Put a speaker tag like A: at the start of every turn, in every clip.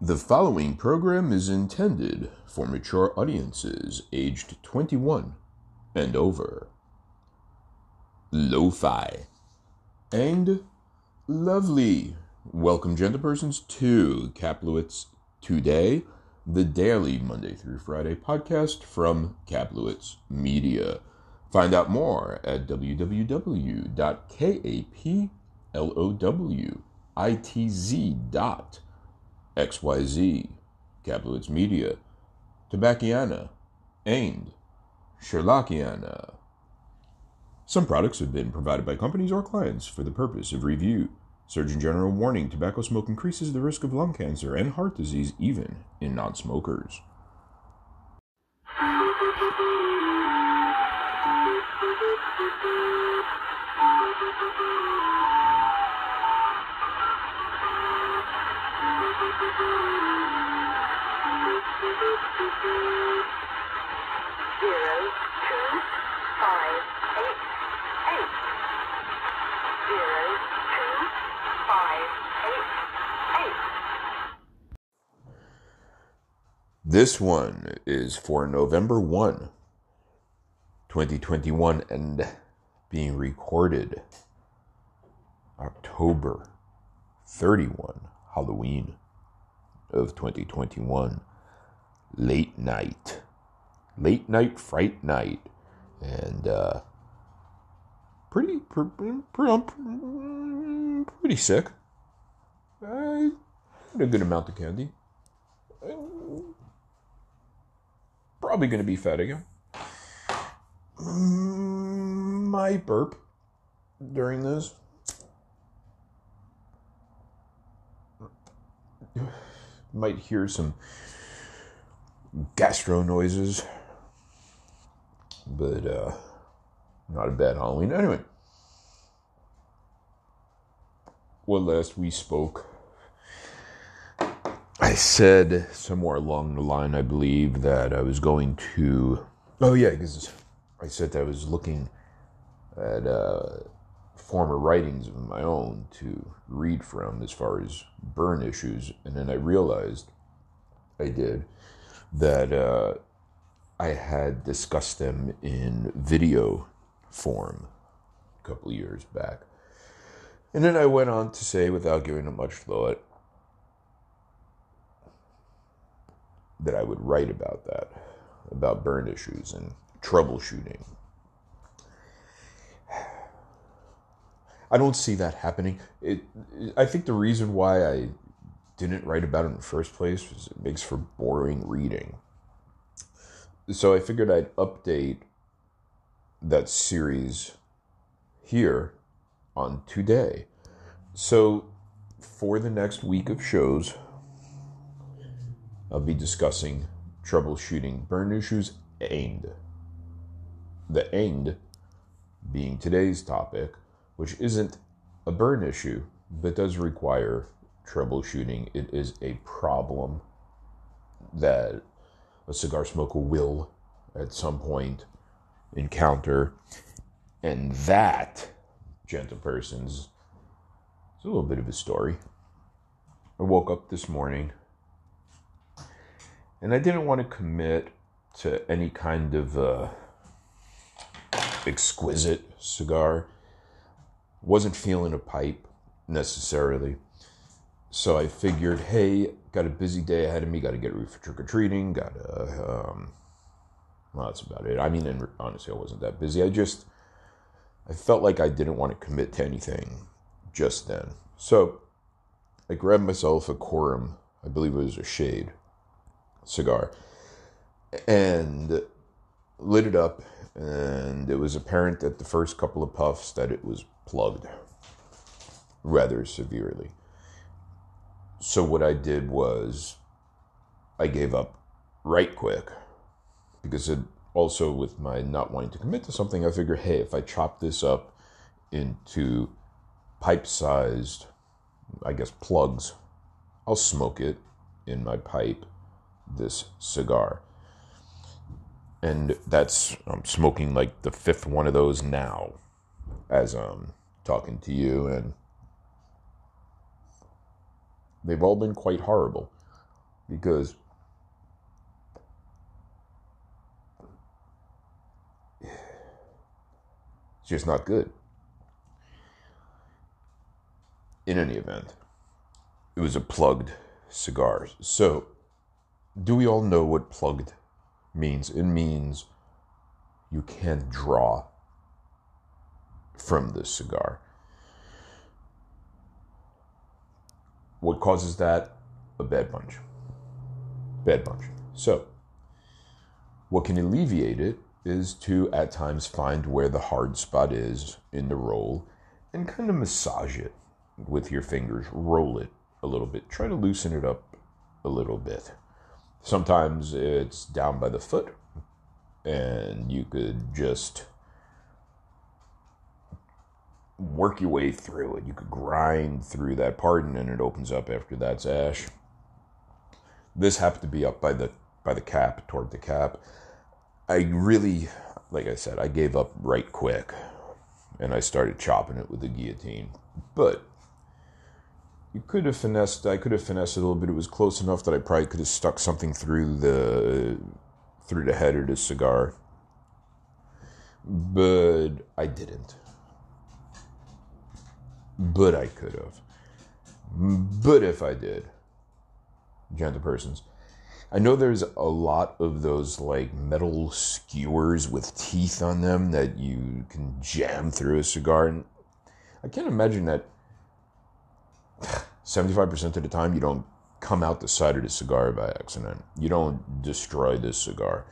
A: The following program is intended for mature audiences aged 21 and over. Lo-fi and lovely. Welcome, gentlepersons, to Kaplowitz Today, the daily Monday through Friday podcast from Kaplowitz Media. Find out more at www.kaplowitz.com XYZ, Kaplowitz Media, Tobacciana, and Sherlockiana. Some products have been provided by companies or clients for the purpose of review. Surgeon General warning tobacco smoke increases the risk of lung cancer and heart disease even in non smokers. This one is for November 1, 2021, and being recorded October 31, Halloween of 2021, late night. Late night fright night. And, uh, pretty, pretty, pretty, pretty sick. I had a good amount of candy. Probably going to be fat again. My burp during this. Might hear some gastro noises, but uh, not a bad Halloween. Anyway, when last we spoke, I said somewhere along the line, I believe, that I was going to. Oh, yeah, because I said that I was looking at uh, former writings of my own to read from as far as burn issues. And then I realized I did that uh, I had discussed them in video form a couple years back. And then I went on to say, without giving it much thought, that I would write about that, about burn issues and troubleshooting. I don't see that happening. It, I think the reason why I didn't write about it in the first place was it makes for boring reading. So I figured I'd update that series here on today. So for the next week of shows, I'll be discussing troubleshooting burn issues and the end being today's topic, which isn't a burn issue, but does require troubleshooting. It is a problem that a cigar smoker will at some point encounter. And that, gentle persons, is a little bit of a story. I woke up this morning and I didn't want to commit to any kind of uh, exquisite cigar. Wasn't feeling a pipe necessarily. So I figured, hey, got a busy day ahead of me. Got to get ready for trick or treating. Got to, um, well, that's about it. I mean, and honestly, I wasn't that busy. I just, I felt like I didn't want to commit to anything just then. So I grabbed myself a Quorum. I believe it was a shade cigar and lit it up and it was apparent at the first couple of puffs that it was plugged rather severely so what i did was i gave up right quick because it also with my not wanting to commit to something i figured hey if i chop this up into pipe sized i guess plugs i'll smoke it in my pipe this cigar. And that's I'm smoking like the fifth one of those now as I'm talking to you and they've all been quite horrible. because it's just not good. In any event, it was a plugged cigar. So, do we all know what plugged means? It means you can't draw from this cigar. What causes that? A bad bunch. Bad bunch. So, what can alleviate it is to at times find where the hard spot is in the roll and kind of massage it with your fingers. Roll it a little bit. Try to loosen it up a little bit. Sometimes it's down by the foot, and you could just work your way through it. You could grind through that part, and it opens up after that's ash. This happened to be up by the by the cap, toward the cap. I really, like I said, I gave up right quick, and I started chopping it with the guillotine. But you could have finessed. I could have finessed it a little bit. It was close enough that I probably could have stuck something through the through the head of the cigar, but I didn't. But I could have. But if I did, gentle persons, I know there's a lot of those like metal skewers with teeth on them that you can jam through a cigar, and I can't imagine that 75% of the time you don't come out the side of the cigar by accident. You don't destroy this cigar.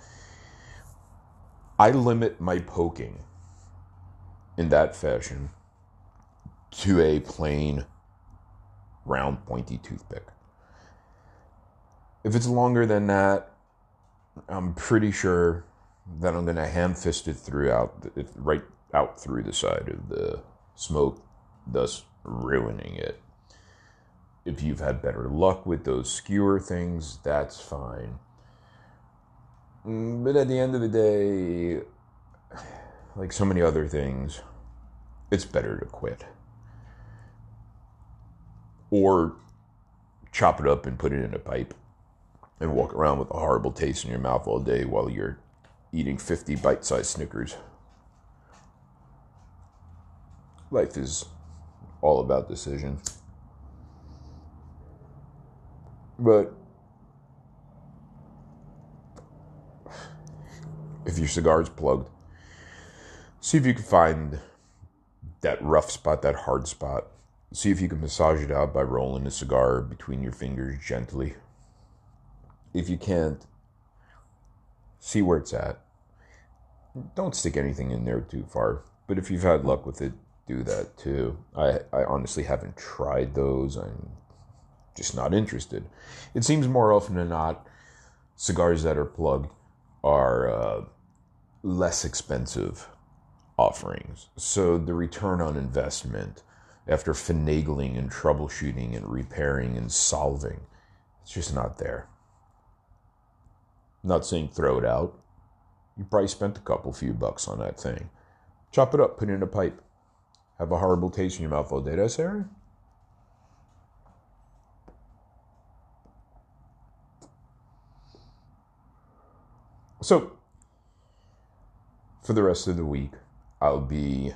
A: I limit my poking in that fashion to a plain round pointy toothpick. If it's longer than that, I'm pretty sure that I'm going to ham fist it throughout, right out through the side of the smoke, thus ruining it. If you've had better luck with those skewer things, that's fine. Mm, but at the end of the day, like so many other things, it's better to quit. Or chop it up and put it in a pipe and walk around with a horrible taste in your mouth all day while you're eating 50 bite sized Snickers. Life is all about decision. But if your cigar's plugged, see if you can find that rough spot, that hard spot. See if you can massage it out by rolling the cigar between your fingers gently. If you can't, see where it's at. Don't stick anything in there too far. But if you've had luck with it, do that too. I, I honestly haven't tried those. I'm just not interested. It seems more often than not, cigars that are plugged are uh, less expensive offerings. So the return on investment after finagling and troubleshooting and repairing and solving, it's just not there. I'm not saying throw it out. You probably spent a couple few bucks on that thing. Chop it up, put it in a pipe. Have a horrible taste in your mouth all day. So, for the rest of the week, I'll be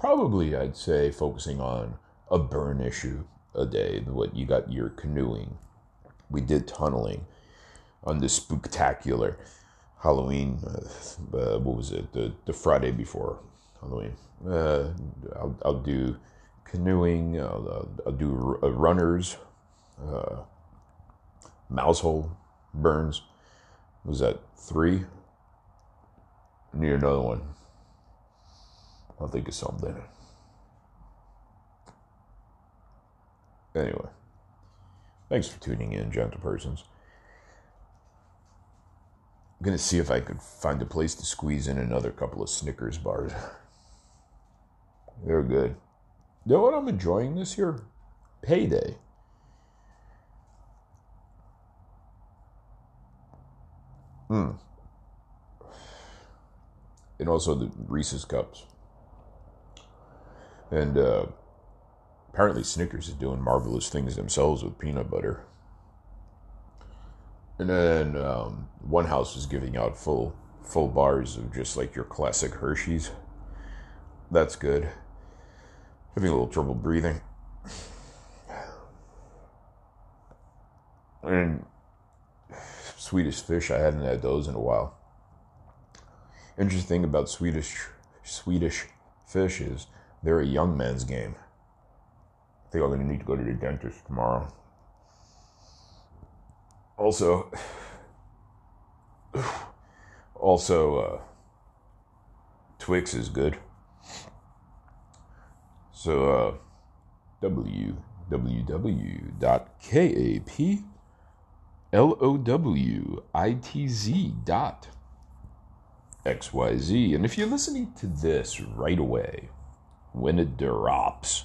A: probably, I'd say, focusing on a burn issue a day. What you got your canoeing. We did tunneling on this spectacular Halloween. Uh, uh, what was it? The, the Friday before Halloween. Uh, I'll, I'll do canoeing. I'll, I'll, do uh, runners. Uh, mouse hole burns. Was that three? Need another one. I'll think of something. Anyway, thanks for tuning in, gentle persons. I'm gonna see if I could find a place to squeeze in another couple of Snickers bars. They're good. You know what I'm enjoying this year? Payday. Hmm. And also the Reese's cups. And uh, apparently Snickers is doing marvelous things themselves with peanut butter. And then um, one house is giving out full full bars of just like your classic Hershey's. That's good. Having a little trouble breathing. And Swedish fish, I hadn't had those in a while. Interesting thing about Swedish Swedish fish is they're a young man's game. I think I'm gonna need to go to the dentist tomorrow. Also, also, uh, Twix is good. So, uh, www.kaplowitz dot xyz. And if you're listening to this right away, when it drops,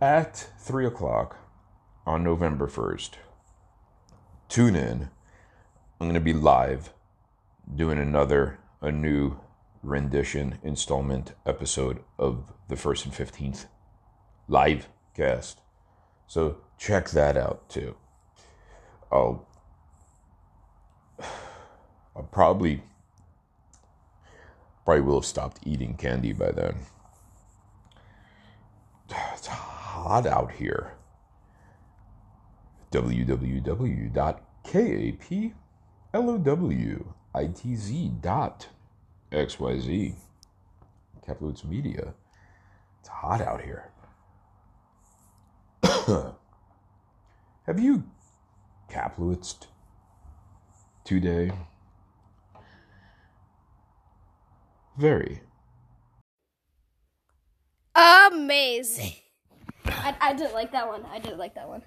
A: at 3 o'clock on November 1st, tune in. I'm going to be live doing another, a new rendition, installment episode of the 1st and 15th live cast. So check that out too. I'll, I'll probably, probably will have stopped eating candy by then. It's hot out here. www.kaplowitz.xyz. Kaplowitz Media. It's hot out here. Have you Kaplowitzed today? Very.
B: Amazing. I, I did like that one. I didn't like that one.